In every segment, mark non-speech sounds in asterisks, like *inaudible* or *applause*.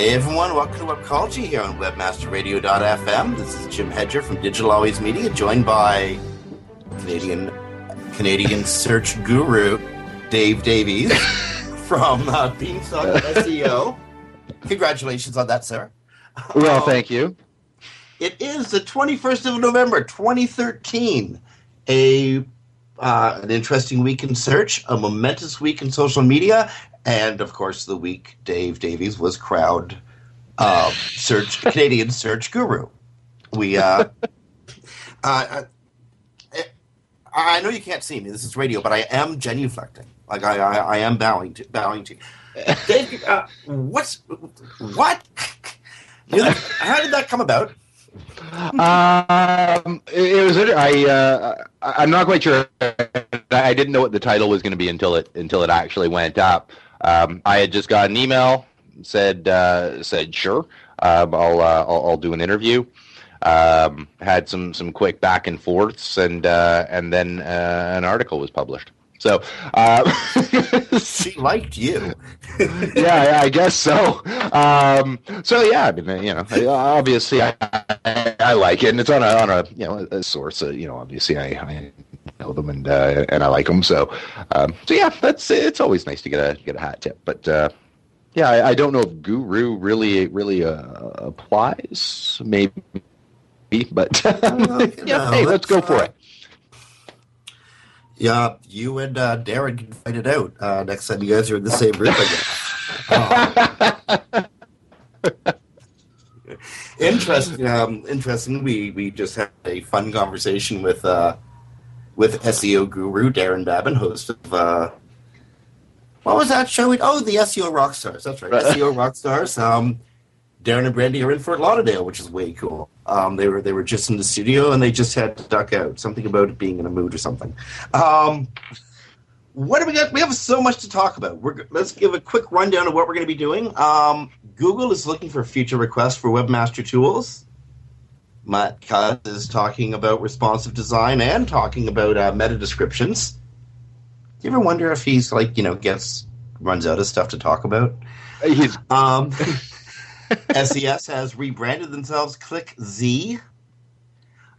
Hey everyone, welcome to Webcology here on WebmasterRadio.fm. This is Jim Hedger from Digital Always Media, joined by Canadian Canadian *laughs* search guru Dave Davies *laughs* from uh, Beanstalk SEO. *laughs* Congratulations on that, sir. Well, thank you. It is the 21st of November, 2013. A uh, an interesting week in search, a momentous week in social media, and of course, the week Dave Davies was crowd uh, search *laughs* Canadian search guru. We, *laughs* uh, uh, I know you can't see me. This is radio, but I am genuflecting. Like I, I, I am bowing to bowing to. Dave, uh, what's what? How did that come about? Um, it, it was. I. Uh, I'm not quite sure. I didn't know what the title was going to be until it until it actually went up. Um, I had just got an email said uh, said sure. Um, I'll, uh, I'll, I'll do an interview. Um, had some some quick back and forths, and uh, and then uh, an article was published. So uh, *laughs* she liked you. *laughs* yeah, yeah, I guess so. Um, so yeah, I mean, you know, obviously I, I, I, like it, and it's on a on a you know a source. Uh, you know, obviously I, I know them and uh, and I like them. So um, so yeah, that's it's always nice to get a get a hat tip. But uh, yeah, I, I, don't know if guru really really uh, applies. Maybe, but yeah, *laughs* *laughs* hey, let's go for it. Yeah, you and uh, Darren can fight it out uh, next time you guys are in the same room again. *laughs* interesting. Um, interesting. We we just had a fun conversation with uh, with SEO guru Darren Babin, host of uh, what was that show? Oh, the SEO Rockstars. That's right, SEO Rockstars. Um, Darren and Brandy are in Fort Lauderdale, which is way cool. Um, they were they were just in the studio and they just had to duck out. Something about being in a mood or something. Um, what do we got? We have so much to talk about. We're, let's give a quick rundown of what we're going to be doing. Um, Google is looking for future requests for webmaster tools. Matt Cutts is talking about responsive design and talking about uh, meta descriptions. Do you ever wonder if he's like you know gets runs out of stuff to talk about? He's *laughs* um. *laughs* SES has rebranded themselves ClickZ.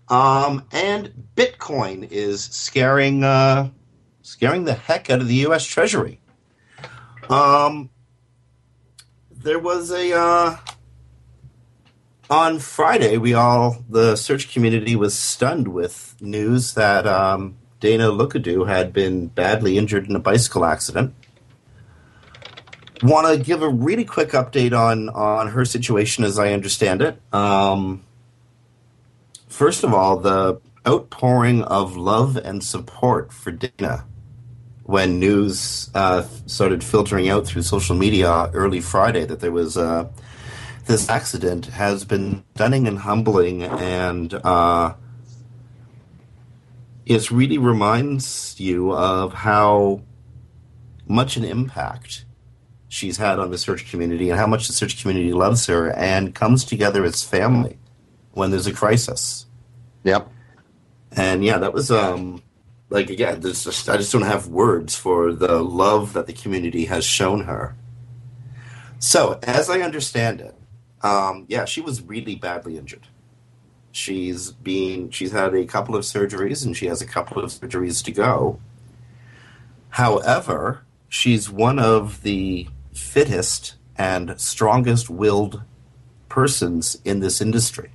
Um, and Bitcoin is scaring uh, scaring the heck out of the U.S. Treasury. Um, there was a uh, on Friday. We all the search community was stunned with news that um, Dana Lookadoo had been badly injured in a bicycle accident want to give a really quick update on on her situation as I understand it. Um, first of all, the outpouring of love and support for Dana when news uh, started filtering out through social media early Friday that there was uh, this accident has been stunning and humbling, and uh, it really reminds you of how much an impact she's had on the search community and how much the search community loves her and comes together as family when there's a crisis. Yep. And yeah, that was um like again, there's just I just don't have words for the love that the community has shown her. So, as I understand it, um, yeah, she was really badly injured. She's been she's had a couple of surgeries and she has a couple of surgeries to go. However, she's one of the fittest and strongest willed persons in this industry.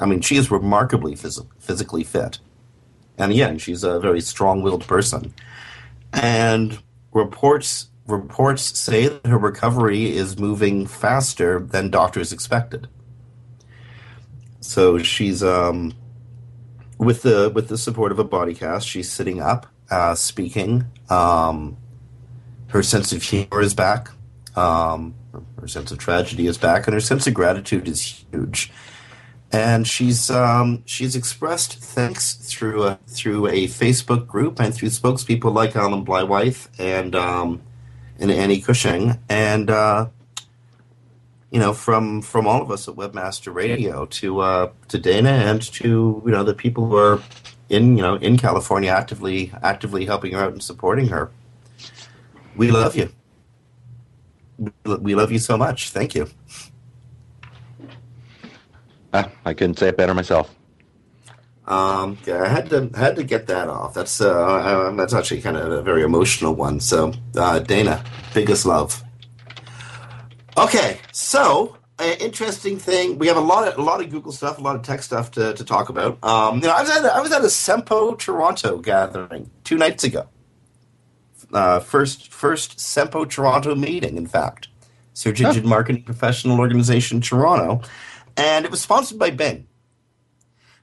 I mean, she is remarkably phys- physically fit. And again, she's a very strong willed person. And reports reports say that her recovery is moving faster than doctors expected. So she's um, with the with the support of a body cast, she's sitting up, uh, speaking, um, her sense of humor is back. Um, her sense of tragedy is back, and her sense of gratitude is huge. And she's um, she's expressed thanks through a through a Facebook group and through spokespeople like Alan Bleiweiss and um, and Annie Cushing, and uh, you know from from all of us at Webmaster Radio to uh, to Dana and to you know the people who are in you know in California actively actively helping her out and supporting her. We love you. We love you so much. Thank you. Ah, I couldn't say it better myself. Um, yeah, I had to had to get that off. That's uh, uh, that's actually kind of a very emotional one. So, uh, Dana, biggest love. Okay, so uh, interesting thing. We have a lot of a lot of Google stuff, a lot of tech stuff to, to talk about. Um, you know, I was at a, I was at a SEMPO Toronto gathering two nights ago. Uh, first first SEMPO Toronto meeting, in fact, Search Engine Marketing Professional Organization Toronto, and it was sponsored by Bing.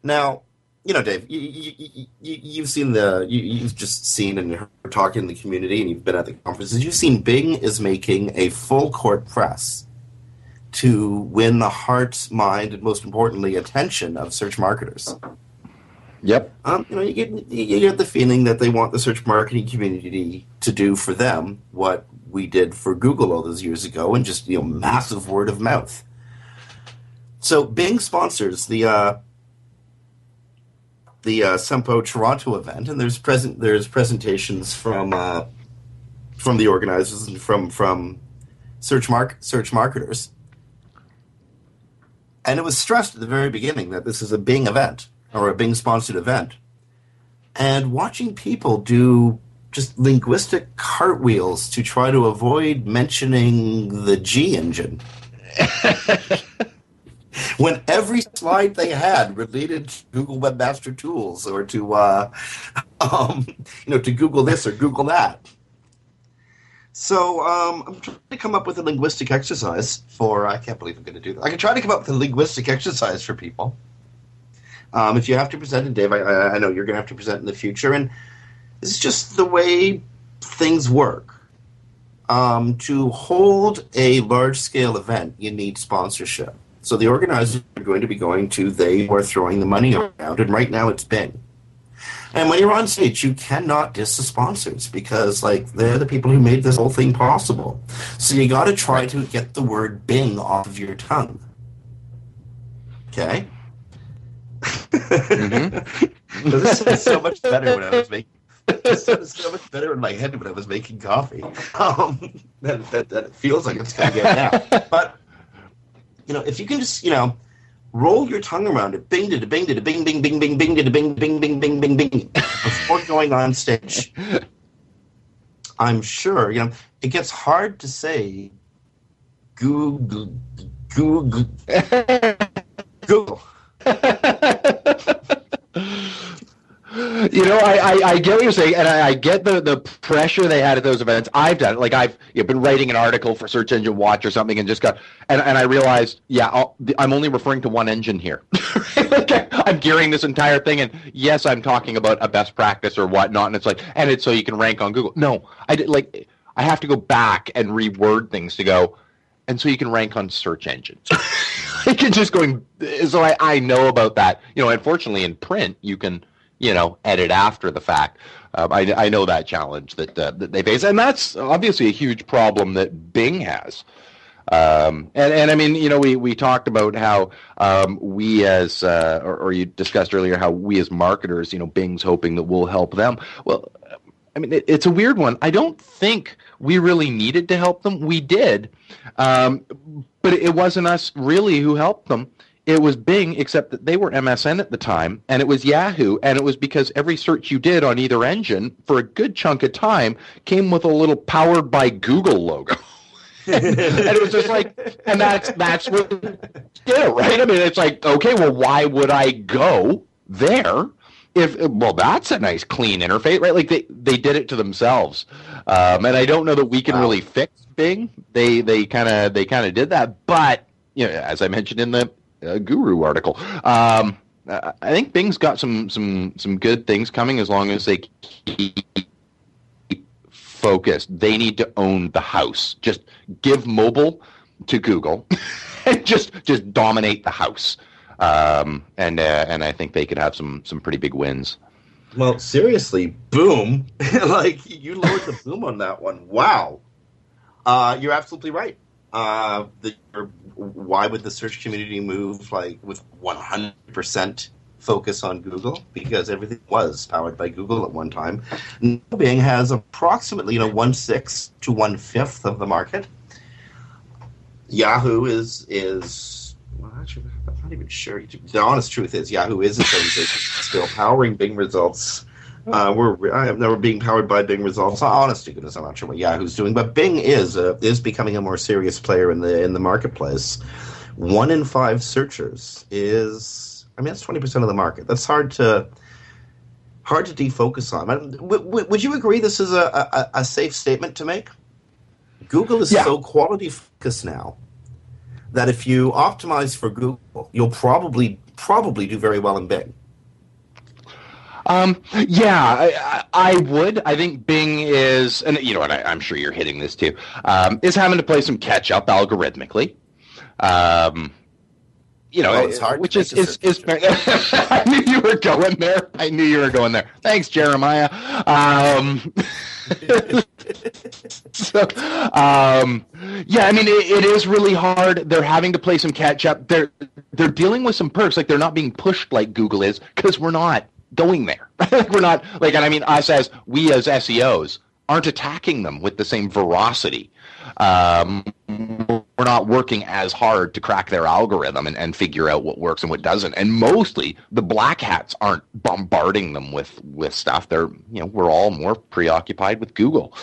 Now, you know, Dave, you, you, you, you've seen the, you, have just seen and heard talking in the community, and you've been at the conferences. You've seen Bing is making a full court press to win the heart, mind, and most importantly, attention of search marketers. Yep. Um, you know, you get you get the feeling that they want the search marketing community to do for them what we did for Google all those years ago, and just you know, massive word of mouth. So Bing sponsors the uh, the uh, SEMPO Toronto event, and there's present there's presentations from uh, from the organizers and from from search mark search marketers. And it was stressed at the very beginning that this is a Bing event or a Bing sponsored event. And watching people do just linguistic cartwheels to try to avoid mentioning the G engine. *laughs* when every slide they had related to Google Webmaster Tools or to, uh, *laughs* um, you know, to Google this or Google that. So um, I'm trying to come up with a linguistic exercise for. I can't believe I'm going to do that. I can try to come up with a linguistic exercise for people. Um, if you have to present it, Dave, I, I know you're going to have to present in the future, and it's just the way things work. Um, to hold a large scale event, you need sponsorship. So the organizers are going to be going to they who are throwing the money around, and right now it's Bing. And when you're on stage, you cannot diss the sponsors because, like, they're the people who made this whole thing possible. So you got to try to get the word Bing off of your tongue. Okay. Mm-hmm. *laughs* this is so much better when I was making. This sounded so much better in my head when I was making coffee. Um, *laughs* that, that, that it feels like it's going to get now. But you know, if you can just you know roll your tongue around it, bing to bing to bing bing bing bing bing to bing bing bing bing bing bing before going on stage. I'm sure you know it gets hard to say Google Google Google. You know, I, I, I, get what you're saying, and I, I, get the, the pressure they had at those events. I've done it. Like I've you know, been writing an article for Search Engine Watch or something, and just got and, and I realized, yeah, i am only referring to one engine here. *laughs* like I, am gearing this entire thing, and yes, I'm talking about a best practice or whatnot, and it's like, and it's so you can rank on Google. No, I did like I have to go back and reword things to go, and so you can rank on search engines. *laughs* I can just going. So I I know about that. You know, unfortunately, in print you can you know, edit after the fact. Uh, I, I know that challenge that, uh, that they face, and that's obviously a huge problem that Bing has. Um, and, and I mean, you know, we, we talked about how um, we as, uh, or, or, you discussed earlier, how we as marketers, you know, Bing's hoping that we'll help them. Well, I mean, it, it's a weird one. I don't think we really needed to help them. We did, um, but it wasn't us really who helped them it was Bing, except that they were MSN at the time, and it was Yahoo, and it was because every search you did on either engine for a good chunk of time came with a little powered by Google logo. *laughs* and it was just like, and that's that's what did it, right? I mean, it's like, okay, well, why would I go there? If well, that's a nice clean interface, right? Like they they did it to themselves, um, and I don't know that we can wow. really fix Bing. They they kind of they kind of did that, but you know, as I mentioned in the a guru article. Um, I think Bing's got some some some good things coming as long as they keep focused. They need to own the house. Just give mobile to Google and *laughs* just just dominate the house. Um, and uh, and I think they could have some some pretty big wins. Well, seriously, boom! *laughs* like you lowered the boom on that one. Wow, uh, you're absolutely right. Uh, the, why would the search community move like with 100 percent focus on Google? Because everything was powered by Google at one time. Bing has approximately you know one sixth to one fifth of the market. Yahoo is is well, actually, I'm not even sure. The honest truth is, Yahoo is still powering Bing results. Uh, we're I have never being powered by Bing results. Honest to goodness, I'm not sure what Yahoo's doing, but Bing is uh, is becoming a more serious player in the in the marketplace. One in five searchers is, I mean, that's twenty percent of the market. That's hard to hard to defocus on. W- w- would you agree this is a, a, a safe statement to make? Google is yeah. so quality focused now that if you optimize for Google, you'll probably probably do very well in Bing. Um, yeah, I, I, would. I think Bing is, and you know, and I, am sure you're hitting this too, um, is having to play some catch up algorithmically. Um, you know, well, it's hard which is, is, is, *laughs* I knew you were going there. I knew you were going there. Thanks, Jeremiah. Um, *laughs* so, um, yeah, I mean, it, it is really hard. They're having to play some catch up. They're they're dealing with some perks, like they're not being pushed like Google is, because we're not going there. *laughs* we're not like, and I mean, us as we as SEOs aren't attacking them with the same veracity. Um, we're not working as hard to crack their algorithm and, and figure out what works and what doesn't. And mostly the black hats aren't bombarding them with, with stuff. They're, you know, we're all more preoccupied with Google.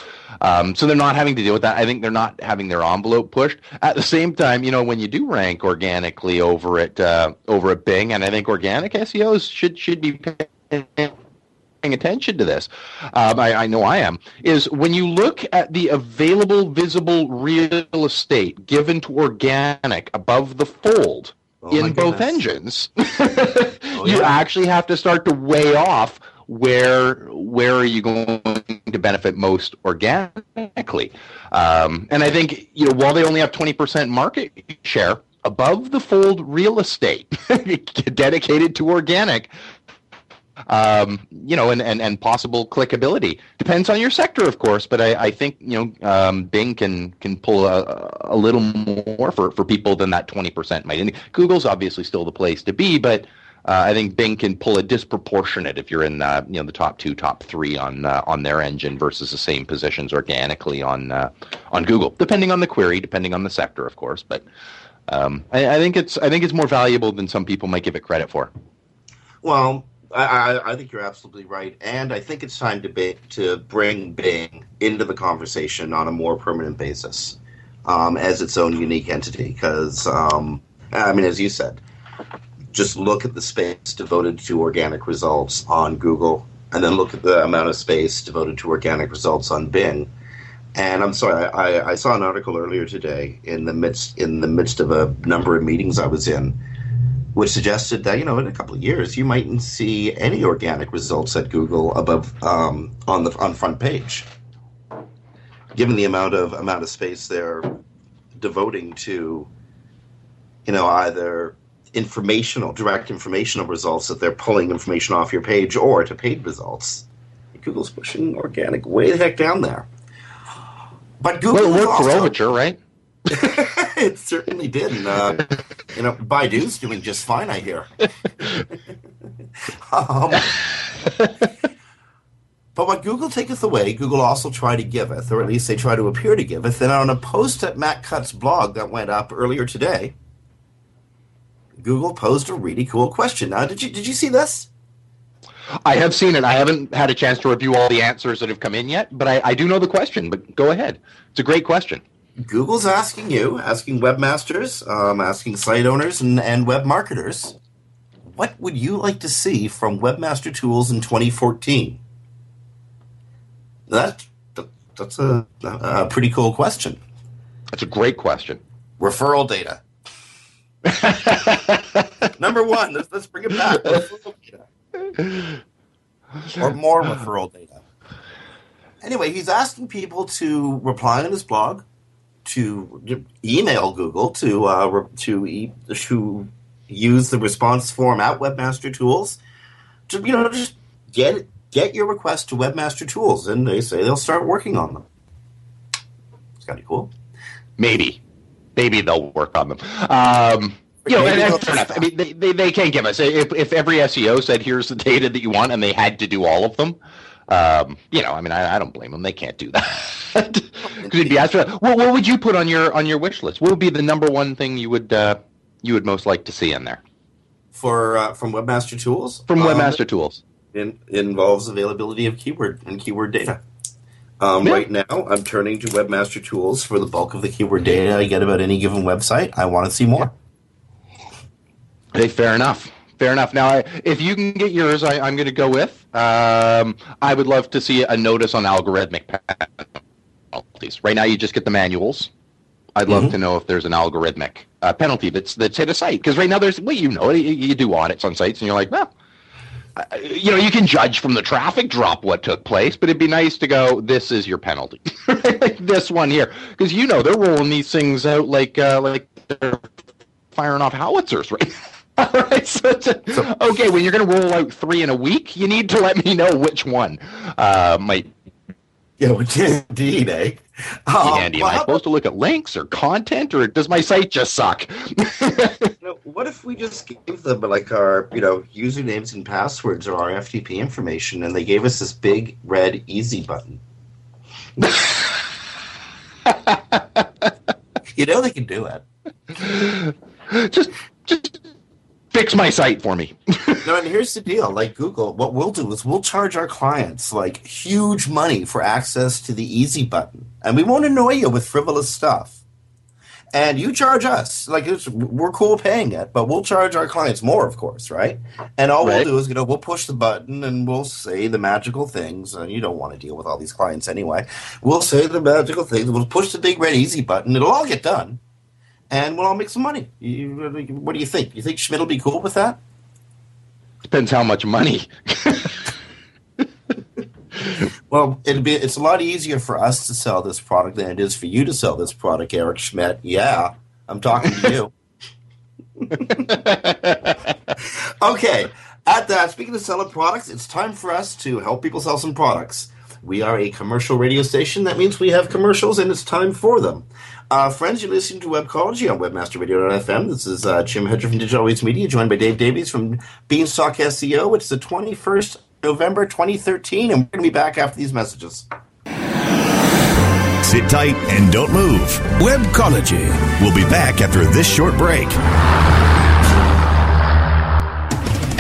Um, so they're not having to deal with that. I think they're not having their envelope pushed. At the same time, you know, when you do rank organically over at, uh, over at Bing, and I think organic SEOs should, should be paying attention to this, um, I, I, know I am, is when you look at the available visible real estate given to organic above the fold oh in both engines, *laughs* oh, you actually have to start to weigh off where where are you going to benefit most organically. Um, and I think you know while they only have twenty percent market share above the fold real estate *laughs* dedicated to organic um, you know, and, and, and possible clickability. Depends on your sector, of course, but I, I think, you know, um, Bing can can pull a, a little more for, for people than that 20% might. And Google's obviously still the place to be, but uh, I think Bing can pull a disproportionate if you're in uh, you know the top two, top three on uh, on their engine versus the same positions organically on uh, on Google, depending on the query, depending on the sector, of course. But um, I, I think it's I think it's more valuable than some people might give it credit for. Well, I, I, think you're absolutely right, and I think it's time to be, to bring Bing into the conversation on a more permanent basis um, as its own unique entity. Because um, I mean, as you said, just look at the space devoted to organic results on Google, and then look at the amount of space devoted to organic results on Bing. And I'm sorry, I, I saw an article earlier today in the midst in the midst of a number of meetings I was in which suggested that you know in a couple of years you mightn't see any organic results at Google above um, on the on front page, given the amount of amount of space they're devoting to, you know, either informational, direct informational results that they're pulling information off your page, or to paid results. Google's pushing organic way the heck down there. But Google well, it worked for Overture, right? *laughs* it certainly did. And, uh, you know, Baidu's doing just fine, I hear. *laughs* um, but what Google taketh away, Google also try to giveth, or at least they try to appear to giveth. And on a post at Matt Cutts' blog that went up earlier today, Google posed a really cool question. Now, did you did you see this? I have seen it. I haven't had a chance to review all the answers that have come in yet, but I, I do know the question. But go ahead. It's a great question. Google's asking you, asking webmasters, um, asking site owners, and, and web marketers, what would you like to see from Webmaster Tools in 2014? That, that that's a, a pretty cool question. That's a great question. Referral data. *laughs* Number one, let's, let's bring it back. Referral data. Or more referral data. anyway, he's asking people to reply on his blog, to email Google, to uh, to e- to use the response form at Webmaster Tools, to you know just get get your request to Webmaster Tools, and they say they'll start working on them. It's kind of cool. Maybe, maybe they'll work on them. Um, you know, and, and fair enough. I mean, they, they, they can't give us if if every SEO said here's the data that you want, and they had to do all of them. Um, you know, I mean, I, I don't blame them. They can't do *laughs* that because it'd be asked for. What, what would you put on your on your wish list? What would be the number one thing you would uh, you would most like to see in there for uh, from Webmaster Tools? From Webmaster um, Tools, it involves availability of keyword and keyword data. Um, yeah. Right now, I'm turning to Webmaster Tools for the bulk of the keyword data I get about any given website. I want to see more. Hey, fair enough. Fair enough. Now, I, if you can get yours, I, am going to go with. Um, I would love to see a notice on algorithmic penalties. Right now, you just get the manuals. I'd love mm-hmm. to know if there's an algorithmic uh, penalty that's that's hit a site because right now there's well, you know, you, you, do audits on sites and you're like, well, uh, you know, you can judge from the traffic drop what took place, but it'd be nice to go, this is your penalty, *laughs* like this one here, because you know they're rolling these things out like uh, like they're firing off howitzers, right? *laughs* All right. So, so, okay, when you're going to roll out three in a week, you need to let me know which one uh, might. Yeah, which indeed, eh? Um, Andy, well, am I supposed to look at links or content, or does my site just suck? *laughs* you know, what if we just gave them like our, you know, usernames and passwords or our FTP information, and they gave us this big red easy button? *laughs* you know they can do it. Just, just fix my site for me. *laughs* no, and here's the deal: like Google, what we'll do is we'll charge our clients like huge money for access to the easy button, and we won't annoy you with frivolous stuff. And you charge us like we're cool paying it, but we'll charge our clients more, of course, right? And all right. we'll do is you know we'll push the button and we'll say the magical things, and you don't want to deal with all these clients anyway. We'll say the magical things. We'll push the big red easy button. It'll all get done and we'll all make some money. You, what do you think? You think Schmidt will be cool with that? Depends how much money. *laughs* well, it'll be it's a lot easier for us to sell this product than it is for you to sell this product, Eric Schmidt. Yeah, I'm talking to you. *laughs* okay. At that, speaking of selling products, it's time for us to help people sell some products. We are a commercial radio station. That means we have commercials, and it's time for them. Uh, friends, you're listening to Webcology on WebmasterRadio.fm. This is uh, Jim Hedger from Digital Always Media, joined by Dave Davies from Beanstalk SEO. It's the 21st November 2013, and we're going to be back after these messages. Sit tight and don't move. Webcology. We'll be back after this short break.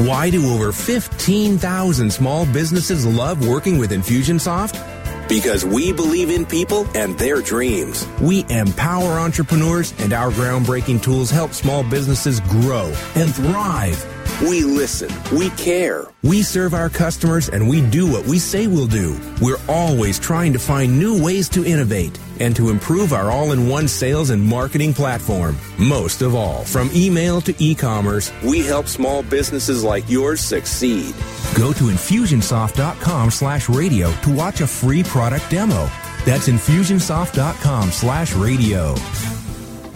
Why do over 15,000 small businesses love working with Infusionsoft? Because we believe in people and their dreams. We empower entrepreneurs, and our groundbreaking tools help small businesses grow and thrive. We listen. We care. We serve our customers and we do what we say we'll do. We're always trying to find new ways to innovate and to improve our all-in-one sales and marketing platform. Most of all, from email to e-commerce, we help small businesses like yours succeed. Go to infusionsoft.com slash radio to watch a free product demo. That's infusionsoft.com slash radio.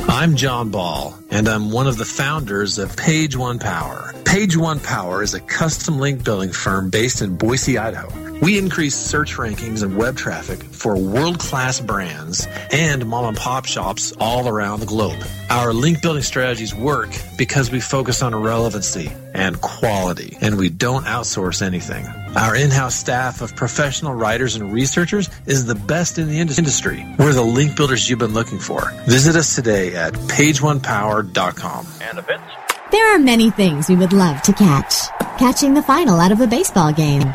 I'm John Ball, and I'm one of the founders of Page One Power. Page One Power is a custom link building firm based in Boise, Idaho. We increase search rankings and web traffic for world class brands and mom and pop shops all around the globe. Our link building strategies work because we focus on relevancy and quality, and we don't outsource anything. Our in house staff of professional writers and researchers is the best in the industry. We're the link builders you've been looking for. Visit us today at pageonepower.com. And events. There are many things we would love to catch. Catching the final out of a baseball game.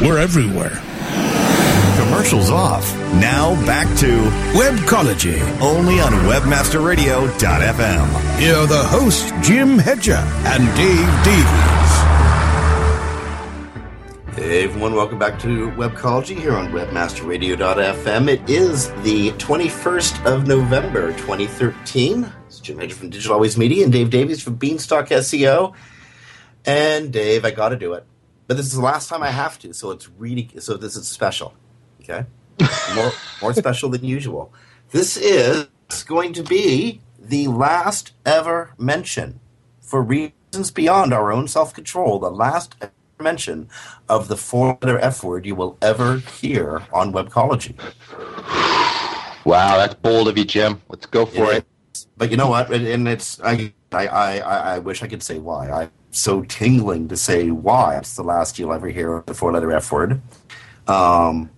We're everywhere. Commercials off. Now back to Webcology. only on WebmasterRadio.fm. Here are the hosts, Jim Hedger and Dave Davies. Hey everyone, welcome back to Webcology here on webmasterradio.fm. It is the 21st of November 2013. It's Jim Hedger from Digital Always Media and Dave Davies from Beanstalk SEO. And Dave, I got to do it. But this is the last time I have to, so it's really so this is special. Okay? *laughs* more more special than usual. This is going to be the last ever mention for reasons beyond our own self-control, the last ever mention of the four-letter F word you will ever hear on Webcology. Wow, that's bold of you, Jim. Let's go for Yeah. it. But you know what? And- it's I I, I I I wish I could say why. I'm so tingling to say why it's the last you'll ever hear the four-letter F word. Um,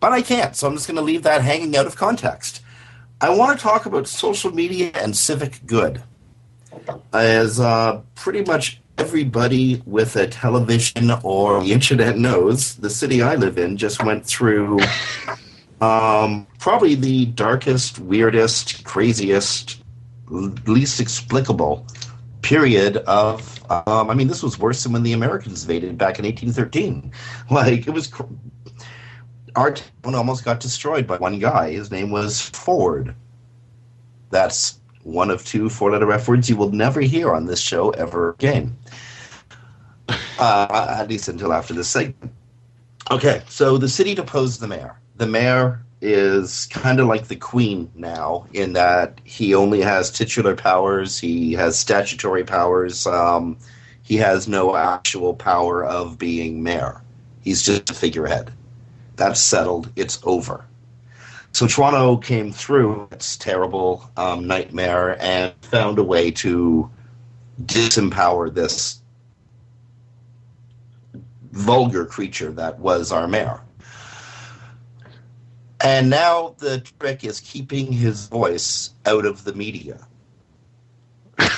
but I can't, so I'm just going to leave that hanging out of context. I want to talk about social media and civic good, as uh, pretty much everybody with a television or the internet knows. The city I live in just went through um, probably the darkest, weirdest, craziest, least explicable period of. Um, I mean, this was worse than when the Americans invaded back in 1813. *laughs* Like it was. Cr- our town almost got destroyed by one guy. His name was Ford. That's one of two four-letter F words you will never hear on this show ever again. Uh, at least until after this segment. Okay, so the city deposed the mayor. The mayor is kind of like the queen now, in that he only has titular powers, he has statutory powers, um, he has no actual power of being mayor. He's just a figurehead. That's settled, it's over. So Toronto came through its terrible um, nightmare and found a way to disempower this vulgar creature that was our mayor. And now the trick is keeping his voice out of the media.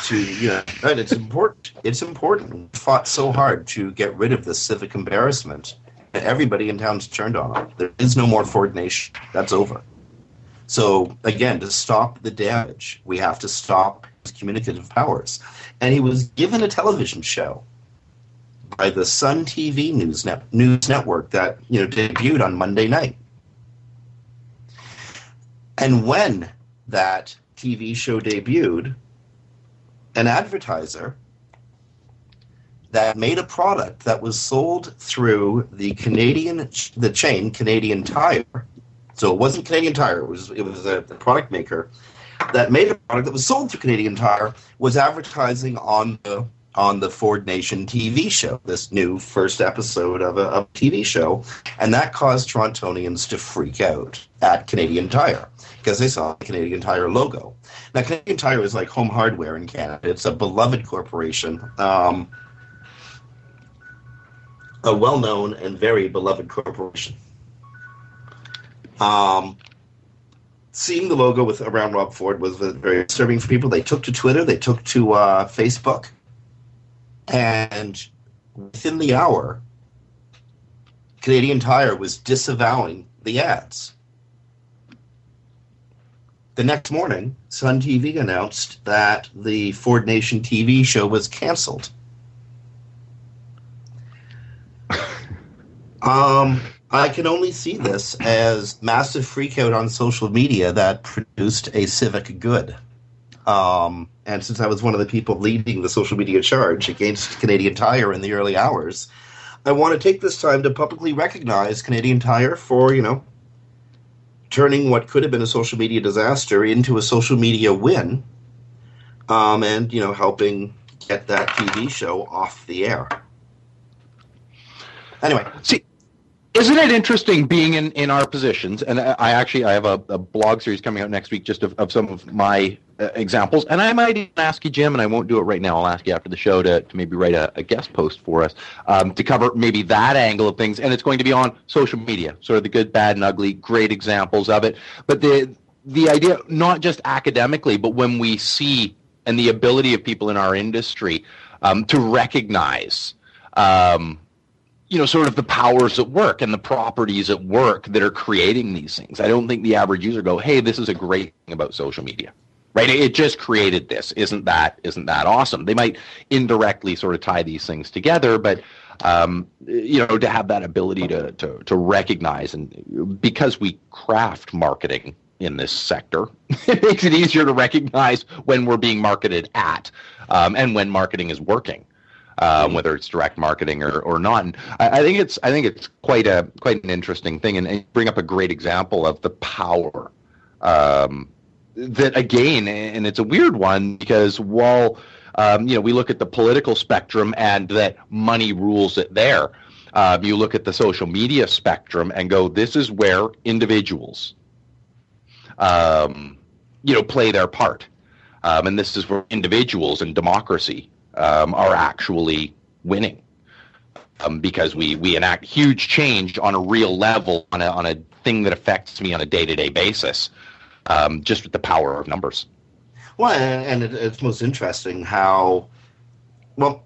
To you know, and it's important. It's important. Fought so hard to get rid of this civic embarrassment. Everybody in town's turned on him. There is no more Ford Nation. That's over. So again, to stop the damage, we have to stop his communicative powers. And he was given a television show by the Sun TV news net, news network that you know debuted on Monday night. And when that TV show debuted, an advertiser that made a product that was sold through the Canadian the chain Canadian Tire. So it wasn't Canadian Tire; it was it was a, product maker that made a product that was sold through Canadian Tire was advertising on the on the Ford Nation TV show, this new first episode of a, of a TV show, and that caused Torontonians to freak out at Canadian Tire because they saw the Canadian Tire logo. Now, Canadian Tire is like home hardware in Canada. It's a beloved corporation, um, a well-known and very beloved corporation. Um, seeing the logo with around Rob Ford was very disturbing for people. They took to Twitter, they took to uh, Facebook, and within the hour, Canadian Tire was disavowing the ads. The next morning, Sun TV announced that the Ford Nation TV show was canceled. *laughs* Um, I can only see this as massive freakout on social media that produced a civic good. Um, and since I was one of the people leading the social media charge against Canadian Tire in the early hours, I want to take this time to publicly recognize Canadian Tire for, you know, turning what could have been a social media disaster into a social media win, um, and you know, helping get that TV show off the air. Anyway, See, isn't it interesting being in, in our positions? And I, I actually I have a, a blog series coming out next week just of, of some of my examples. And I might even ask you, Jim, and I won't do it right now. I'll ask you after the show to, to maybe write a, a guest post for us um, to cover maybe that angle of things. And it's going to be on social media, sort of the good, bad, and ugly, great examples of it. But the the idea, not just academically, but when we see and the ability of people in our industry um, to recognize. Um, you know, sort of the powers at work and the properties at work that are creating these things. I don't think the average user go, "Hey, this is a great thing about social media." Right? It just created this. Isn't that isn't that awesome? They might indirectly sort of tie these things together, but um, you know, to have that ability to, to to recognize and because we craft marketing in this sector, *laughs* it makes it easier to recognize when we're being marketed at um, and when marketing is working um, whether it's direct marketing or, or not. And I, I, think it's I think it's quite a quite an interesting thing, and, and bring up a great example of the power um, that again, and it's a weird one because while um, you know we look at the political spectrum and that money rules it there. Um, you look at the social media spectrum and go, this is where individuals, um, you know, play their part. Um, and this is where individuals and democracy um, are actually winning um, because we we enact huge change on a real level on a on a thing that affects me on a day to day basis, um, just with the power of numbers. Well, and it, it's most interesting how, well,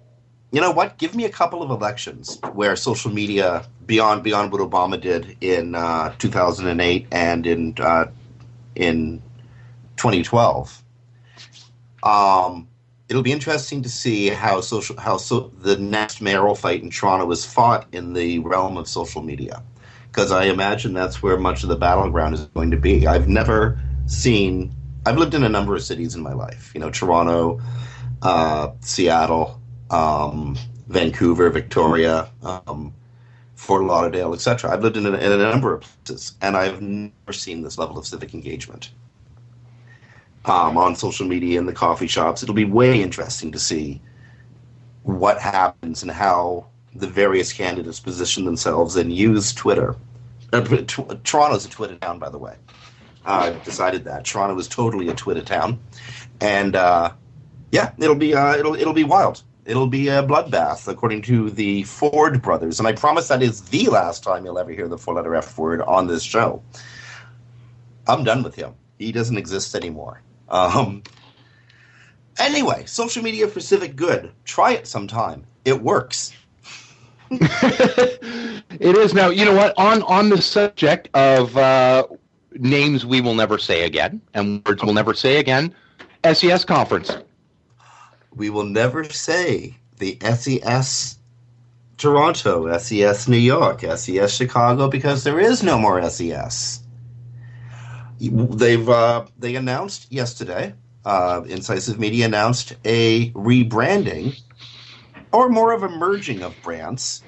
you know what? Give me a couple of elections where social media beyond beyond what Obama did in uh, 2008 and in uh, in 2012. Um, it'll be interesting to see how social how so the next mayoral fight in Toronto is fought in the realm of social media, because I imagine that's where much of the battleground is going to be. I've never seen. I've lived in a number of cities in my life. You know, Toronto, uh, Seattle, um, Vancouver, Victoria, um, Fort Lauderdale, etc. I've lived in a, in a number of places, and I've never seen this level of civic engagement um, on social media in the coffee shops. It'll be way interesting to see what happens and how the various candidates position themselves and use Twitter. Uh, Toronto's a Twitter town, by the way. Uh, decided that Toronto is totally a Twitter town, and uh, yeah, it'll be uh, it'll it'll be wild. It'll be a bloodbath, according to the Ford brothers, and I promise that is the last time you'll ever hear the four-letter F word on this show. I'm done with him. He doesn't exist anymore. Um, anyway, social media for civic good. Try it sometime. It works. *laughs* it is now. You know what? On on the subject of uh, names we will never say again and words we'll never say again, SES conference. We will never say the SES Toronto, SES New York, SES Chicago because there is no more SES. They've uh, they announced yesterday. Uh, Incisive Media announced a rebranding, or more of a merging of brands.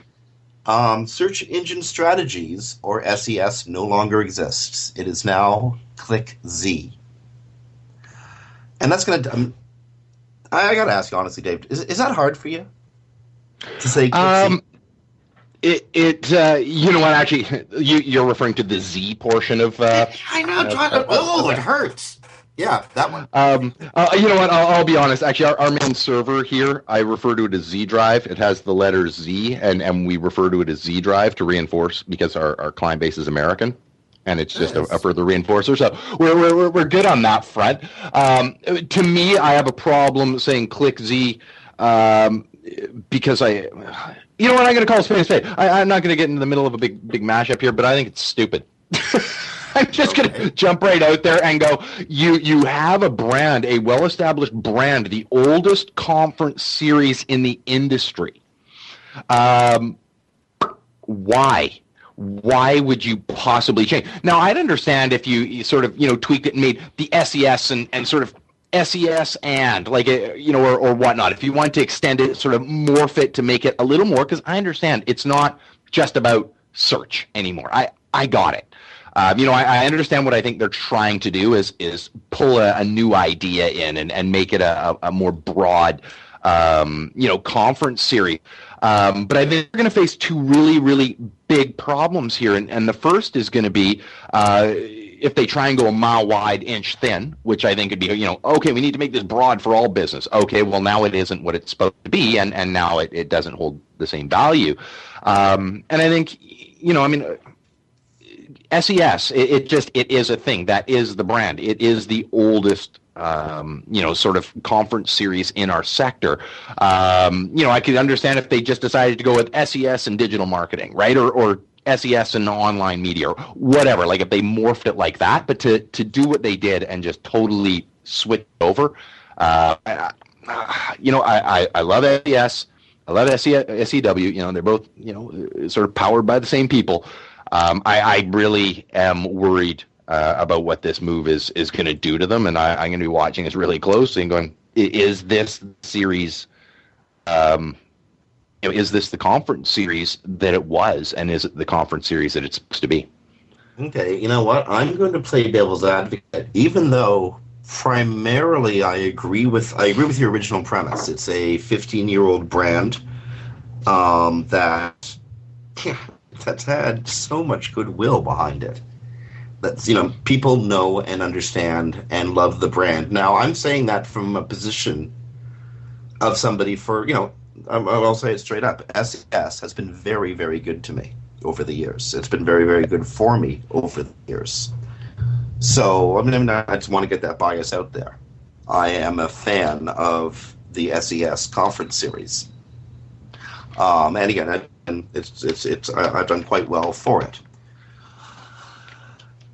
Um, Search Engine Strategies, or SES, no longer exists. It is now Click Z, and that's going to. Um, I, I got to ask you honestly, Dave, is is that hard for you to say? Click um, Z? It, it uh, you know what? Actually, *laughs* you, you're referring to the Z portion of. Uh, *laughs* I know. Uh, oh, it hurts. Yeah, that one. Um, uh, you know what? I'll, I'll, be honest. Actually, our, our main server here, I refer to it as Z Drive. It has the letter Z, and, and we refer to it as Z Drive to reinforce because our, our client base is American, and it's just a, a, further reinforcer. So we're, we're, we're good on that front. Um, to me, I have a problem saying ClickZ um, because I you know what? I'm going to call a spade a spade. I, am not going to get into the middle of a big big mashup here, but I think it's stupid. *laughs* *laughs* I'm just okay. to jump right out there and go. You you have a brand, a well established brand, the oldest conference series in the industry. Um, why? why would you possibly change? Now, I'd understand if you, you sort of, you know, tweaked it and made the SES and, and sort of SES and like uh, you know or, or whatnot. If you want to extend it, sort of morph it to make it a little more, because I understand it's not just about search anymore. I I got it. Uh, you know, I, I, understand what I think they're trying to do is is pull a, a new idea in and, and make it a, a more broad, um, you know, conference series. Um, but I think they're going to face two really, really big problems here. And, and the first is going to be uh, if they try and go a mile wide, inch thin, which I think would be, you know, okay, we need to make this broad for all business. Okay, well, now it isn't what it's supposed to be, and, and now it, it doesn't hold the same value. Um, and I think, you know, I mean, SES, it, it, just it is a thing. That is the brand. It is the oldest um, you know, sort of conference series in our sector. Um, you know, I could understand if they just decided to go with SES and digital marketing, right? Or, or SES and online media or whatever. Like if they morphed it like that, but to, to do what they did and just totally switch over, uh, you know, I, I, I love SES. I love SEW. You know, they're both, you know, sort of powered by the same people. Um, I, I really am worried uh, about what this move is is going to do to them, and I, am going to be watching this really closely and going, is this series, um, is this the conference series that it was, and is it the conference series that it's supposed to be? Okay, you know what? I'm going to play devil's advocate, even though primarily I agree with I agree with your original premise. It's a 15 year old brand um, that that's had so much goodwill behind it that's you know people know and understand and love the brand. Now I'm saying that from a position of somebody for you know I'll say it straight up. SES has been very very good to me over the years. It's been very very good for me over the years. So I mean I just want to get that bias out there. I am a fan of the SES conference series. Um, and again, and it's it's it's I've done quite well for it.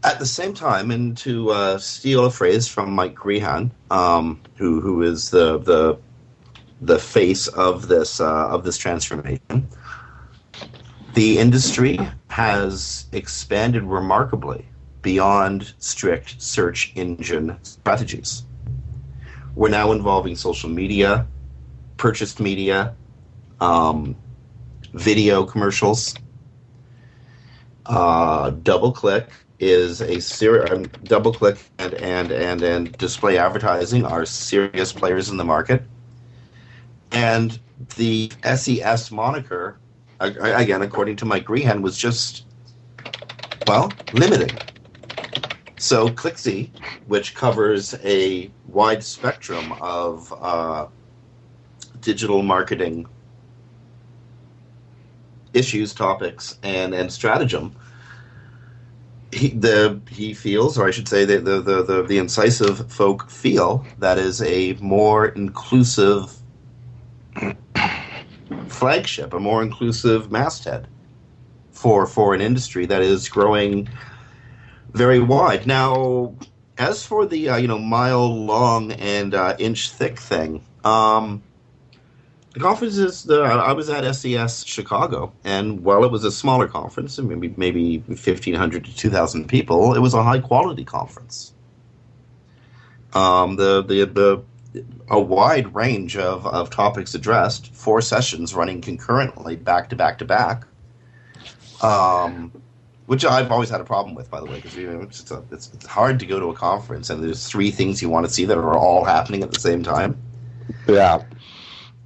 At the same time, and to uh, steal a phrase from Mike Grehan, um, who who is the the the face of this uh, of this transformation, the industry has expanded remarkably beyond strict search engine strategies. We're now involving social media, purchased media, um, video commercials, uh, DoubleClick, is a serious um, DoubleClick and, and and and display advertising are serious players in the market. And the ses moniker again according to mike Grehan, was just well limiting so ClickZ which covers a wide spectrum of uh, digital marketing issues topics and and stratagem he the he feels, or I should say, the the the the, the incisive folk feel that is a more inclusive *clears throat* flagship, a more inclusive masthead for for an industry that is growing very wide. Now, as for the uh, you know mile long and uh, inch thick thing, um, the conference is the. I was at SES Chicago, and while it was a smaller conference, maybe maybe fifteen hundred to two thousand people, it was a high quality conference. Um, the the the a wide range of, of topics addressed, four sessions running concurrently, back to back to back. Um, which I've always had a problem with, by the way, because it's, it's, it's hard to go to a conference and there's three things you want to see that are all happening at the same time. Yeah.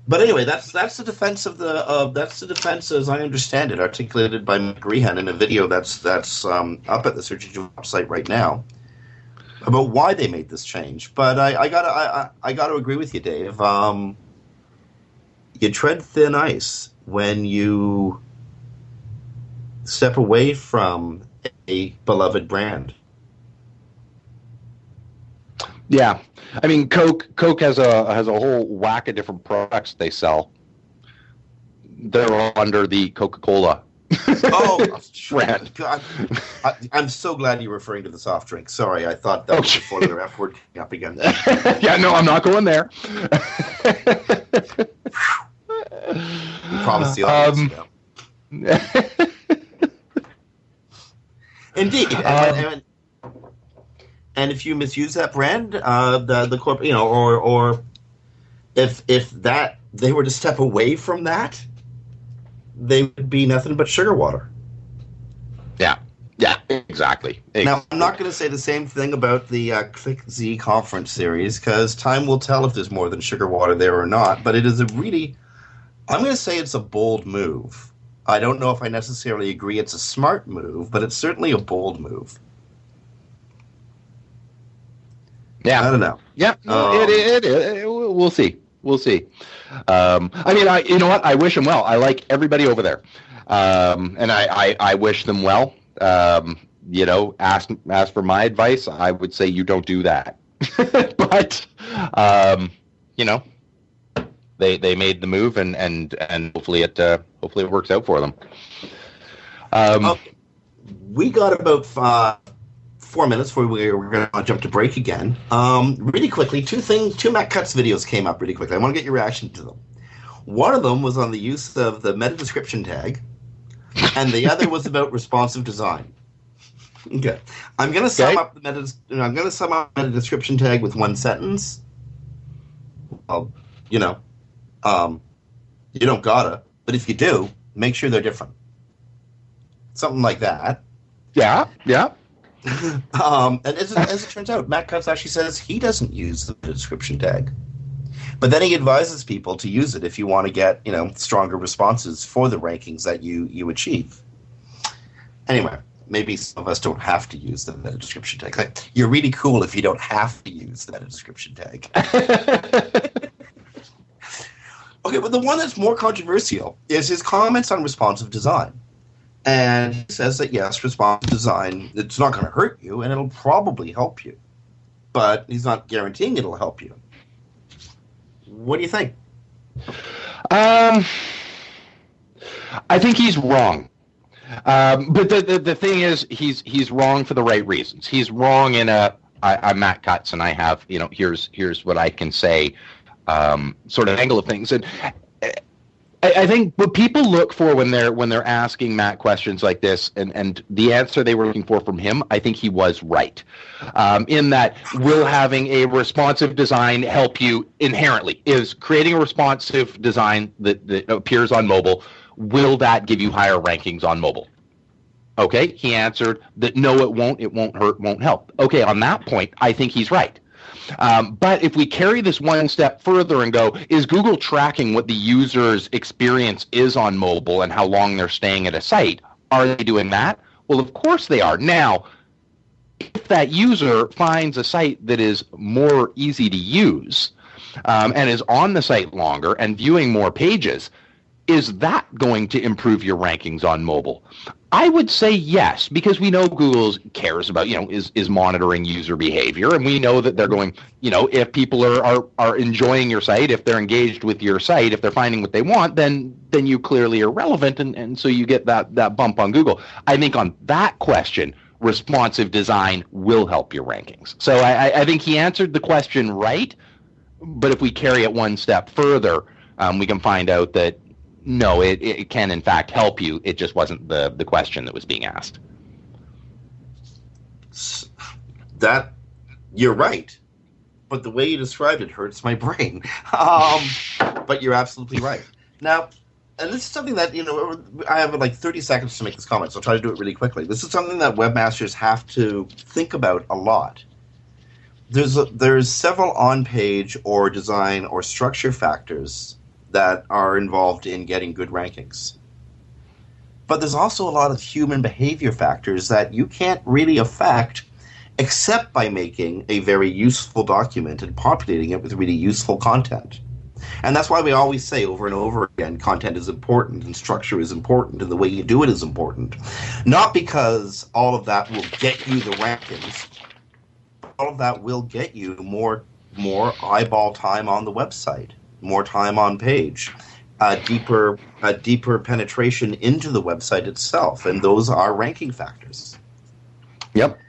But anyway, that's that's the defense of the uh, that's the defense as I understand it, articulated by Grehan in a video that's that's um, up at the Engine website right now about why they made this change. But I, I gotta I, I, gotta agree with you, Dave. Um, you tread thin ice when you step away from a beloved brand. Yeah, I mean, Coke Coke has a has a whole whack of different products they sell. They're all under the Coca Cola. oh, *laughs* brand. I, am so glad you're referring to the soft drink. Sorry, I thought that was before the F word came up again. *laughs* yeah, no, I'm not going there. promise the audience. Um, *laughs* Indeed, and, Um, and, and if you misuse that brand, uh, the the corp, you know, or or if if that they were to step away from that, they would be nothing but sugar water. Yeah, yeah, exactly. Now, I'm not going to say the same thing about the uh, ClickZ conference series because time will tell if there's more than sugar water there or not. But it is a really, I'm going to say it's a bold move. I don't know if I necessarily agree it's a smart move, but it's certainly a bold move. Yeah, I don't know. Yeah, Um, it, it, it, it- we'll see. We'll see. Um, I mean, I you know what? I wish them well. I like everybody over there, um, and I, I, I wish them well. Um, you know, ask ask for my advice. I would say you don't do that. *laughs* but um, you know, they they made the move, and and and hopefully it uh, hopefully it works out for them. Um, Oh, we got about uh, four minutes before we, we're going to jump to break again. Um, really quickly, two things, two Matt Cutts videos came up really quickly. I want to get your reaction to them. One of them was on the use of the meta description tag, and the other was about responsive design. Okay, I'm going to sum Okay. up the meta. I'm going to sum up the meta description tag with one sentence. Well, you know, um, you don't gotta, but if you do, make sure they're different. Something like that. yeah, yeah. *laughs* Um, and as it, as it turns out, Matt Cutts actually says he doesn't use the description tag. But then he advises people to use it if you want to get, you know, stronger responses for the rankings that you, you achieve. Anyway, maybe some of us don't have to use the meta description tag. Like, you're really cool if you don't have to use the meta description tag. *laughs* okay, but the one that's more controversial is his comments on responsive design. And he says that yes, responsive design it's not going to hurt you, and it'll probably help you, but he's not guaranteeing it'll help you. What do you think? Um, I think he's wrong. Um, but the, the the thing is, he's he's wrong for the right reasons. He's wrong in a I, I'm Matt Cutts, and I have you know here's here's what I can say, um, sort of angle of things, and I, I think what people look for when they're when they're asking Matt questions like this, and and the answer they were looking for from him, I think he was right, um, in that will having a responsive design help you inherently? Is creating a responsive design that, that appears on mobile will that give you higher rankings on mobile? Okay, he answered that no, it won't. It won't hurt. Won't help. Okay, on that point, I think he's right. Um, but if we carry this one step further and go, is Google tracking what the user's experience is on mobile and how long they're staying at a site? Are they doing that? Well, of course they are. Now, if that user finds a site that is more easy to use um, and is on the site longer and viewing more pages, is that going to improve your rankings on mobile? I would say yes, because we know Google cares about, you know, is, is monitoring user behavior. And we know that they're going, you know, if people are, are, are enjoying your site, if they're engaged with your site, if they're finding what they want, then then you clearly are relevant and, and so you get that, that bump on Google. I think on that question, responsive design will help your rankings. So I, I- think he answered the question right, but if we carry it one step further, um, we can find out that no, it, it can in fact help you. It just wasn't the, the question that was being asked. That you're right, but the way you described it hurts my *laughs* brain. Um, but you're absolutely right. Now, and this is something that you know I have like 30 seconds to make this comment, so I'll try to do it really quickly. This is something that webmasters have to think about a lot. There's a, there's several on-page or design or structure factors that are involved in getting good rankings. But there's also a lot of human behavior factors that you can't really affect except by making a very useful document and populating it with really useful content. And that's why we always say over and over again content is important and structure is important and the way you do it is important. Not because all of that will get you the rankings, all of that will get you more more eyeball time on the website, more time on page, a deeper a deeper penetration into the website itself, and those are ranking factors. Yep.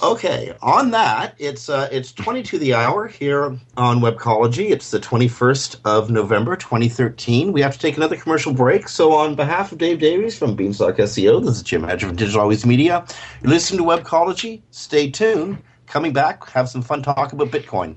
Okay, on that, it's uh, it's twenty to the hour here on Webcology. It's the twenty first of November, twenty thirteen. We have to take another commercial break. So, on behalf of Dave Davies from Beanstalk SEO, this is Jim Hedger from Digital Always Media. You're listening to Webcology. Stay tuned. Coming back, have some fun talk about Bitcoin.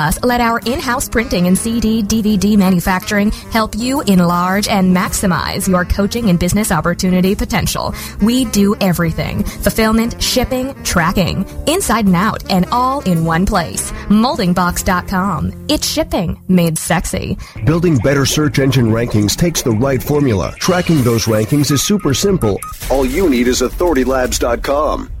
let our in-house printing and CD, DVD manufacturing help you enlarge and maximize your coaching and business opportunity potential. We do everything. Fulfillment, shipping, tracking, inside and out, and all in one place. Moldingbox.com. It's shipping made sexy. Building better search engine rankings takes the right formula. Tracking those rankings is super simple. All you need is authoritylabs.com.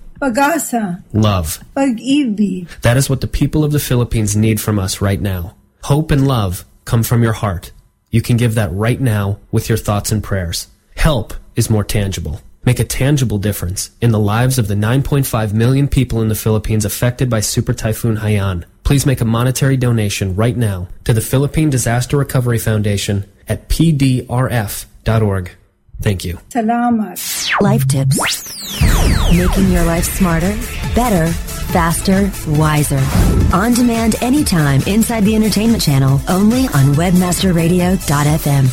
Pag-asa. Love. Pag-ibig. That is what the people of the Philippines need from us right now. Hope and love come from your heart. You can give that right now with your thoughts and prayers. Help is more tangible. Make a tangible difference in the lives of the 9.5 million people in the Philippines affected by Super Typhoon Haiyan. Please make a monetary donation right now to the Philippine Disaster Recovery Foundation at pdrf.org. Thank you. Salamat. Life tips. Making your life smarter, better, faster, wiser. On demand anytime inside the entertainment channel, only on webmasterradio.fm.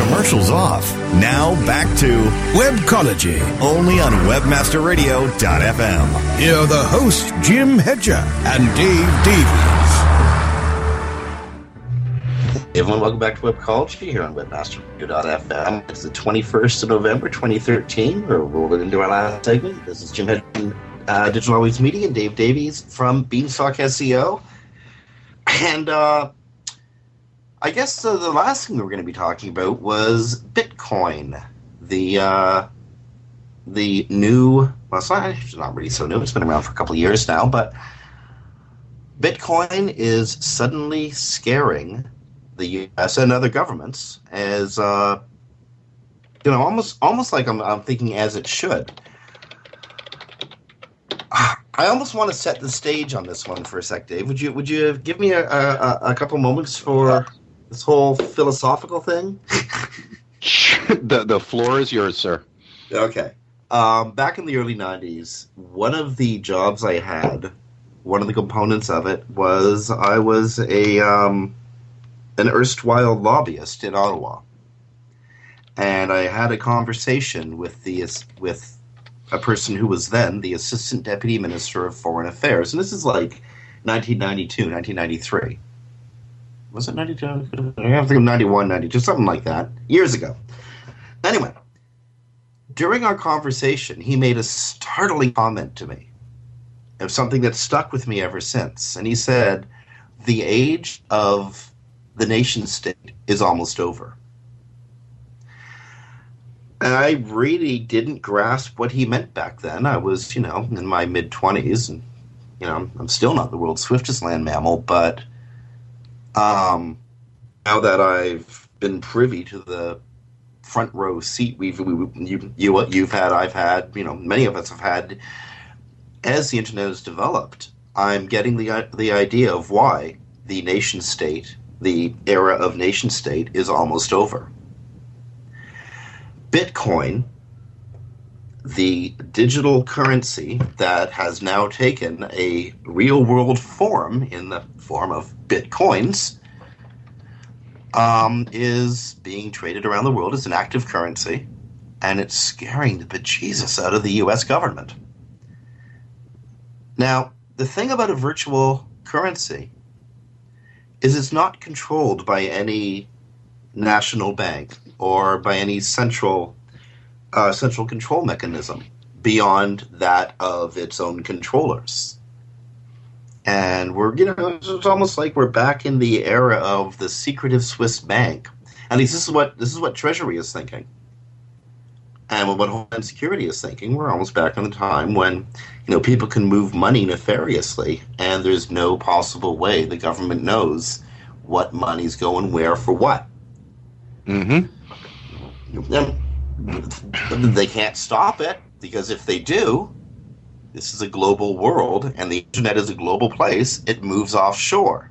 Commercials off. Now back to Webcology. only on webmasterradio.fm. Here are the hosts, Jim Hedger and Dave Davies. Everyone, welcome back to Webcology here on webmasterradio.fm. It's the 21st of November, 2013. We're rolling into our last segment. This is Jim from uh, Digital Always Media and Dave Davies from Beanstalk SEO. And uh, I guess uh, the last thing we were going to be talking about was Bitcoin. The uh, the new, well, it's not, it's not really so new. It's been around for a couple of years now, but Bitcoin is suddenly scaring the U.S. and other governments as uh, you know, almost almost like I'm, I'm thinking as it should. I almost want to set the stage on this one for a sec, Dave. Would you would you give me a, a, a couple moments for this whole philosophical thing? *laughs* the the floor is yours, sir. Okay. Um, back in the early '90s, one of the jobs I had, one of the components of it was I was a um, an erstwhile lobbyist in Ottawa, and I had a conversation with the with a person who was then the assistant deputy minister of foreign affairs, and this is like 1992, 1993. Was it 92? I have to think 91, 92, something like that, years ago. Anyway, during our conversation, he made a startling comment to me of something that stuck with me ever since. And he said, The age of the nation state is almost over. And I really didn't grasp what he meant back then. I was, you know, in my mid 20s, and, you know, I'm still not the world's swiftest land mammal, but um, now that I've been privy to the front row seat we've we, you you you've had I've had you know many of us have had as the internet has developed I'm getting the the idea of why the nation state the era of nation state is almost over Bitcoin the digital currency that has now taken a real world form in the form of bitcoins um, is being traded around the world as an active currency, and it's scaring the bejesus out of the U.S. government. Now, the thing about a virtual currency is it's not controlled by any national bank or by any central uh, central control mechanism beyond that of its own controllers. And we're, you know, it's almost like we're back in the era of the secretive Swiss bank. At least this is what this is what Treasury is thinking, and what Homeland Security is thinking. We're almost back in the time when, you know, people can move money nefariously, and there's no possible way the government knows what money's going where for what. Mm-hmm. And they can't stop it because if they do, this is a global world and the internet is a global place, it moves offshore.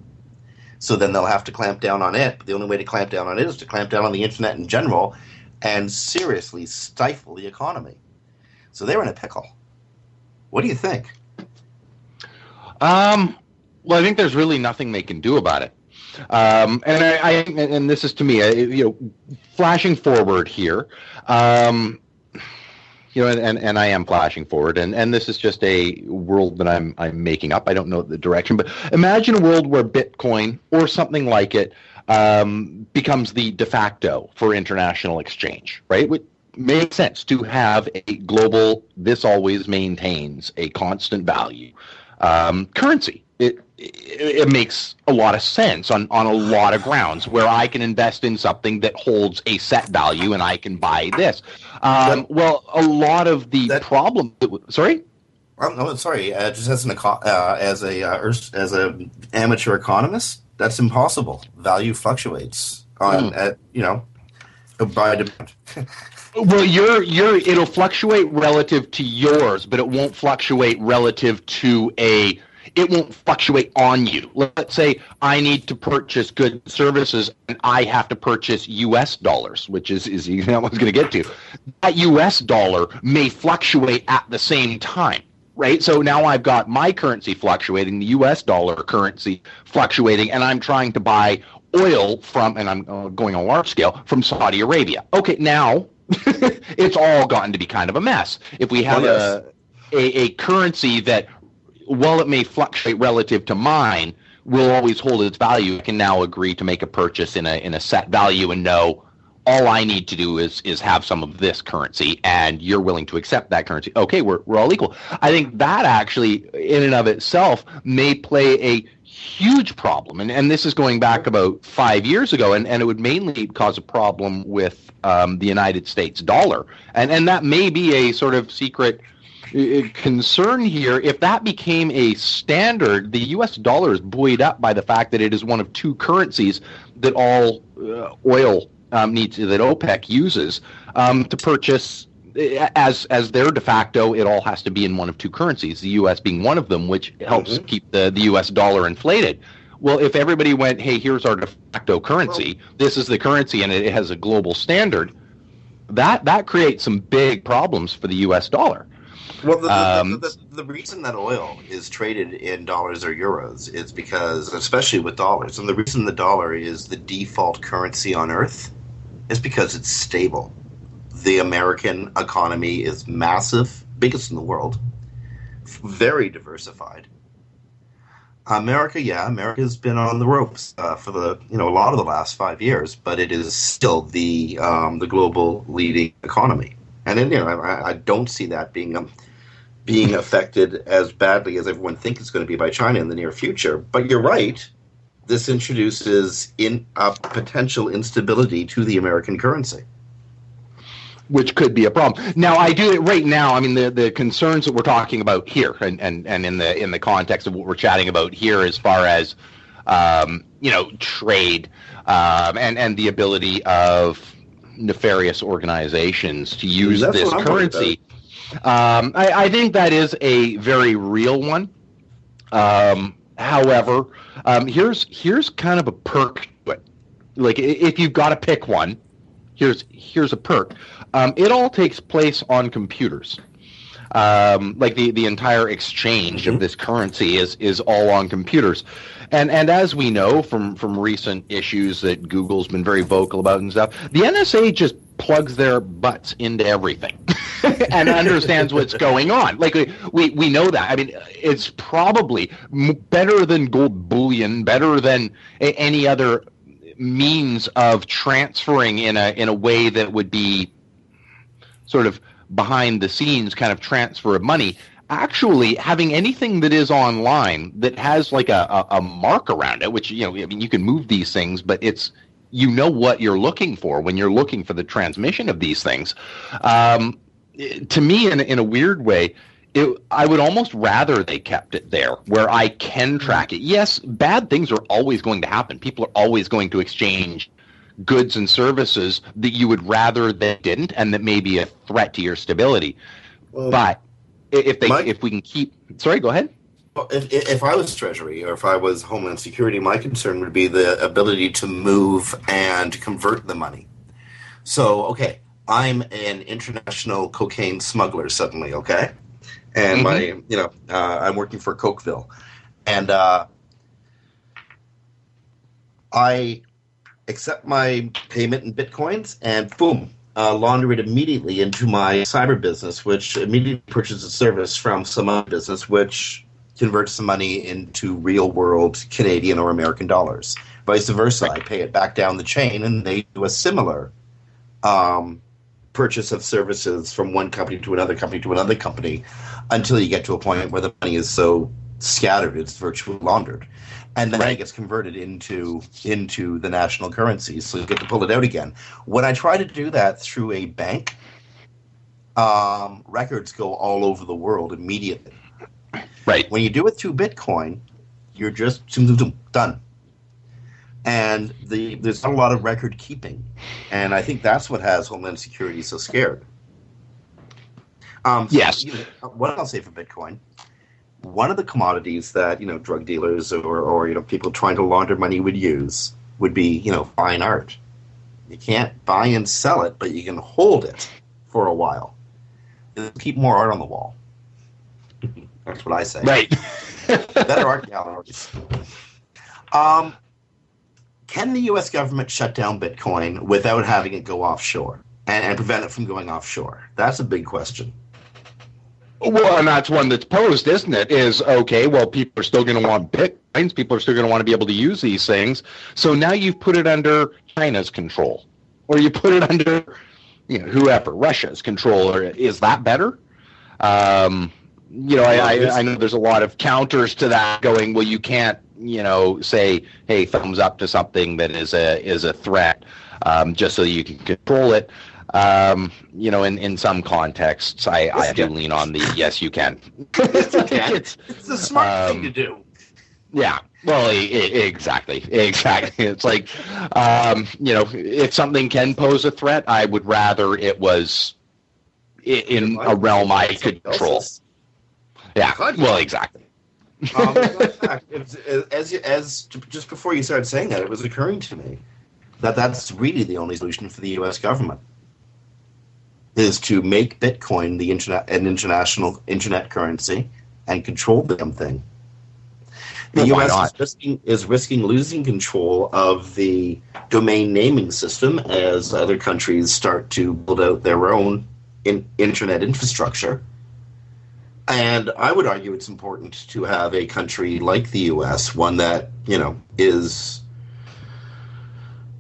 So then they'll have to clamp down on it. But the only way to clamp down on it is to clamp down on the internet in general and seriously stifle the economy. So they're in a pickle. What do you think? Um, well, I think there's really nothing they can do about it. Um, and I, I, and this is to me, you know, flashing forward here. Um, you know, and, and, and I am flashing forward, and, and this is just a world that I'm I'm making up. I don't know the direction, but imagine a world where Bitcoin or something like it um, becomes the de facto for international exchange, right? It makes sense to have a global. This always maintains a constant value um, currency. It it makes a lot of sense on, on a lot of grounds where I can invest in something that holds a set value and I can buy this. Um, well, a lot of the that, problem. Sorry. Well, no, sorry. Uh, just as an uh, as a uh, as a amateur economist, that's impossible. Value fluctuates on mm. at you know by demand. *laughs* well, you're you're it'll fluctuate relative to yours, but it won't fluctuate relative to a it won't fluctuate on you. Let's say I need to purchase goods services and I have to purchase US dollars, which is, is *laughs* you know, I was going to get to. That US dollar may fluctuate at the same time. Right, so now I've got my currency fluctuating, the U.S. dollar currency fluctuating, and I'm trying to buy oil from, and I'm uh, going on a large scale from Saudi Arabia. Okay, now *laughs* it's all gotten to be kind of a mess. If we have a, a, a currency that while it may fluctuate relative to mine, will always hold its value. I can now agree to make a purchase in a in a set value and know all I need to do is is have some of this currency, and you're willing to accept that currency. Okay, we're we're all equal. I think that actually, in and of itself, may play a huge problem, and and this is going back about five years ago, and and it would mainly cause a problem with um, the United States dollar, and and that may be a sort of secret concern here, if that became a standard, the U.S. dollar is buoyed up by the fact that it is one of two currencies that all uh, oil um, needs that OPEC uses um, to purchase. As as their de facto, it all has to be in one of two currencies. The U.S. being one of them, which helps mm-hmm. keep the, the U.S. dollar inflated. Well, if everybody went, hey, here's our de facto currency. This is the currency, and it has a global standard. That that creates some big problems for the U.S. dollar. Well, the, um, the, the, the, reason that oil is traded in dollars or euros is because, especially with dollars, and the reason the dollar is the default currency on Earth is because it's stable. The American economy is massive, biggest in the world, very diversified. America, yeah, America's been on the ropes uh, for the you know a lot of the last five years, but it is still the um, the global leading economy, and then, you know I, I don't see that being a being affected as badly as everyone thinks it's going to be by China in the near future. But you're right. This introduces in a potential instability to the American currency which could be a problem. Now, I do it right now. I mean, the, the concerns that we're talking about here, and, and, and in the in the context of what we're chatting about here, as far as um, you know, trade um, and and the ability of nefarious organizations to use this currency um, I, I, think that is a very real one. Um, however, um, here's here's kind of a perk to it. Like if you've got to pick one, here's here's a perk. Um, it all takes place on computers. Um, like the, the entire exchange of this currency is is all on computers. And and as we know from from recent issues that Google's been very vocal about and stuff, the NSA just plugs their butts into everything *laughs* and understands what's going on. Like we we know that. I mean, it's probably better than gold bullion, better than any other means of transferring in a in a way that would be sort of behind the scenes kind of transfer of money actually having anything that is online that has like a, a, a, mark around it which you know i mean you can move these things but it's you know what you're looking for when you're looking for the transmission of these things um, to me in, in a weird way it, I would almost rather they kept it there where I can track it. Yes, bad things are always going to happen. People are always going to exchange goods and services that you would rather they didn't and that may be a threat to your stability. Well, but if they my, if we can keep sorry, go ahead. If, if I was Treasury or if I was Homeland Security, my concern would be the ability to move and convert the money. So, okay, I'm an international cocaine smuggler suddenly, okay? And mm-hmm. my, you know, uh, I'm working for Cokeville. And uh, I accept my payment in bitcoins, and boom, uh, launder it immediately into my cyber business, which immediately purchases a service from some other business, which converts some money into real world Canadian or American dollars. Vice versa, I pay it back down the chain, and they do a similar um, purchase of services from one company to another company to another company until you get to a point where the money is so scattered it's virtually laundered and then right. it gets converted into into the national currency, so you get to pull it out again. When I try to do that through a bank, um, records go all over the world immediately. Right. When you do it through Bitcoin, you're just done. And the, there's not a lot of record keeping, and I think that's what has Homeland Security so scared. Um, so yes. what I'll say for Bitcoin one of the commodities that you know drug dealers or, or you know people trying to launder money would use would be you know fine art. You can't buy and sell it, but you can hold it for a while. keep more art on the wall. That's what I say. Right. *laughs* Better art galleries. Um, can the U.S. government shut down Bitcoin without having it go offshore and, and prevent it from going offshore? That's a big question. Well, and that's one that's posed, isn't it? Is okay, well, people are still going to want bitcoins. People are still going to want to be able to use these things. So now you've put it under China's control, or you put it under, you know, whoever, Russia's control. Or is that better? Um, you know, I, I, I know there's a lot of counters to that going. Well, you can't, you know, say, hey, thumbs up to something that is a is a threat, um, just so you can control it. Um, you know, in, in some contexts, I, yes, I do lean on the yes, you can. *laughs* yes, you can. it's, it's the smart um, thing to do. Yeah. Well, exactly, *laughs* exactly. It's like, um, you know, if something can pose a threat, I would rather it was in a realm I could control. Yeah. Well, exactly. um, *laughs* as, as just before you started saying that, it was occurring to me that that's really the only solution for the U.S. government is to make Bitcoin the internet an international internet currency and control the damn thing. The well, U.S. Is risking, is risking losing control of the domain naming system as other countries start to build out their own in, internet infrastructure. And I would argue it's important to have a country like the U.S., one that you know is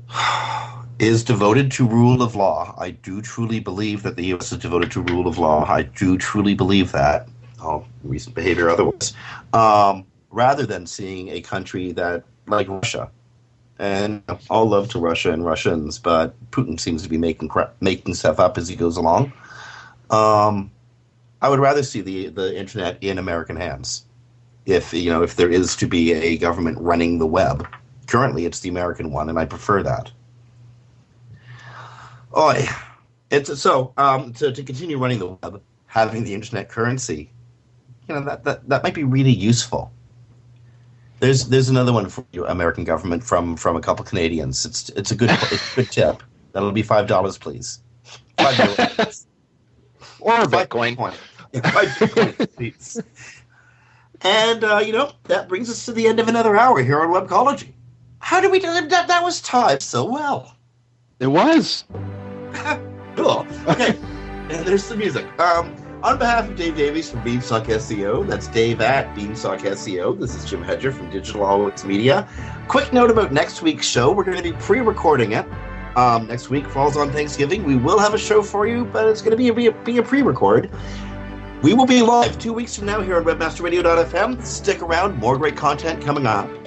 *sighs* is devoted to rule of law. I do truly believe that the U.S. is devoted to rule of law. I do truly believe that. All recent behavior otherwise. Um, rather than seeing a country that, like Russia, and all love to Russia and Russians, but Putin seems to be making making stuff up as he goes along. Um, I would rather see the the internet in American hands. If you know, if there is to be a government running the web, currently it's the American one, and I prefer that. Oh, it's so um, to to continue running the web, having the internet currency, you know that that, that might be really useful. There's there's another one for you, American government from from a couple Canadians. It's it's a good it's a good tip. That'll be five dollars, please. Five dollars. *laughs* or a Bitcoin. Bitcoin. It might be quite please. And uh, you know that brings us to the end of another hour here on Webcology. How did we do that? That was timed so well. It was. *laughs* cool. Okay, *laughs* and there's the music. Um, on behalf of Dave Davies from Beanstalk SEO, that's Dave at Beanstalk SEO. This is Jim Hedger from Digital Always Media. Quick note about next week's show: we're going to be pre-recording it. Um, next week falls on Thanksgiving. We will have a show for you, but it's going to be a, be a, be a pre-record. We will be live two weeks from now here on WebmasterRadio.fm. Stick around; more great content coming up.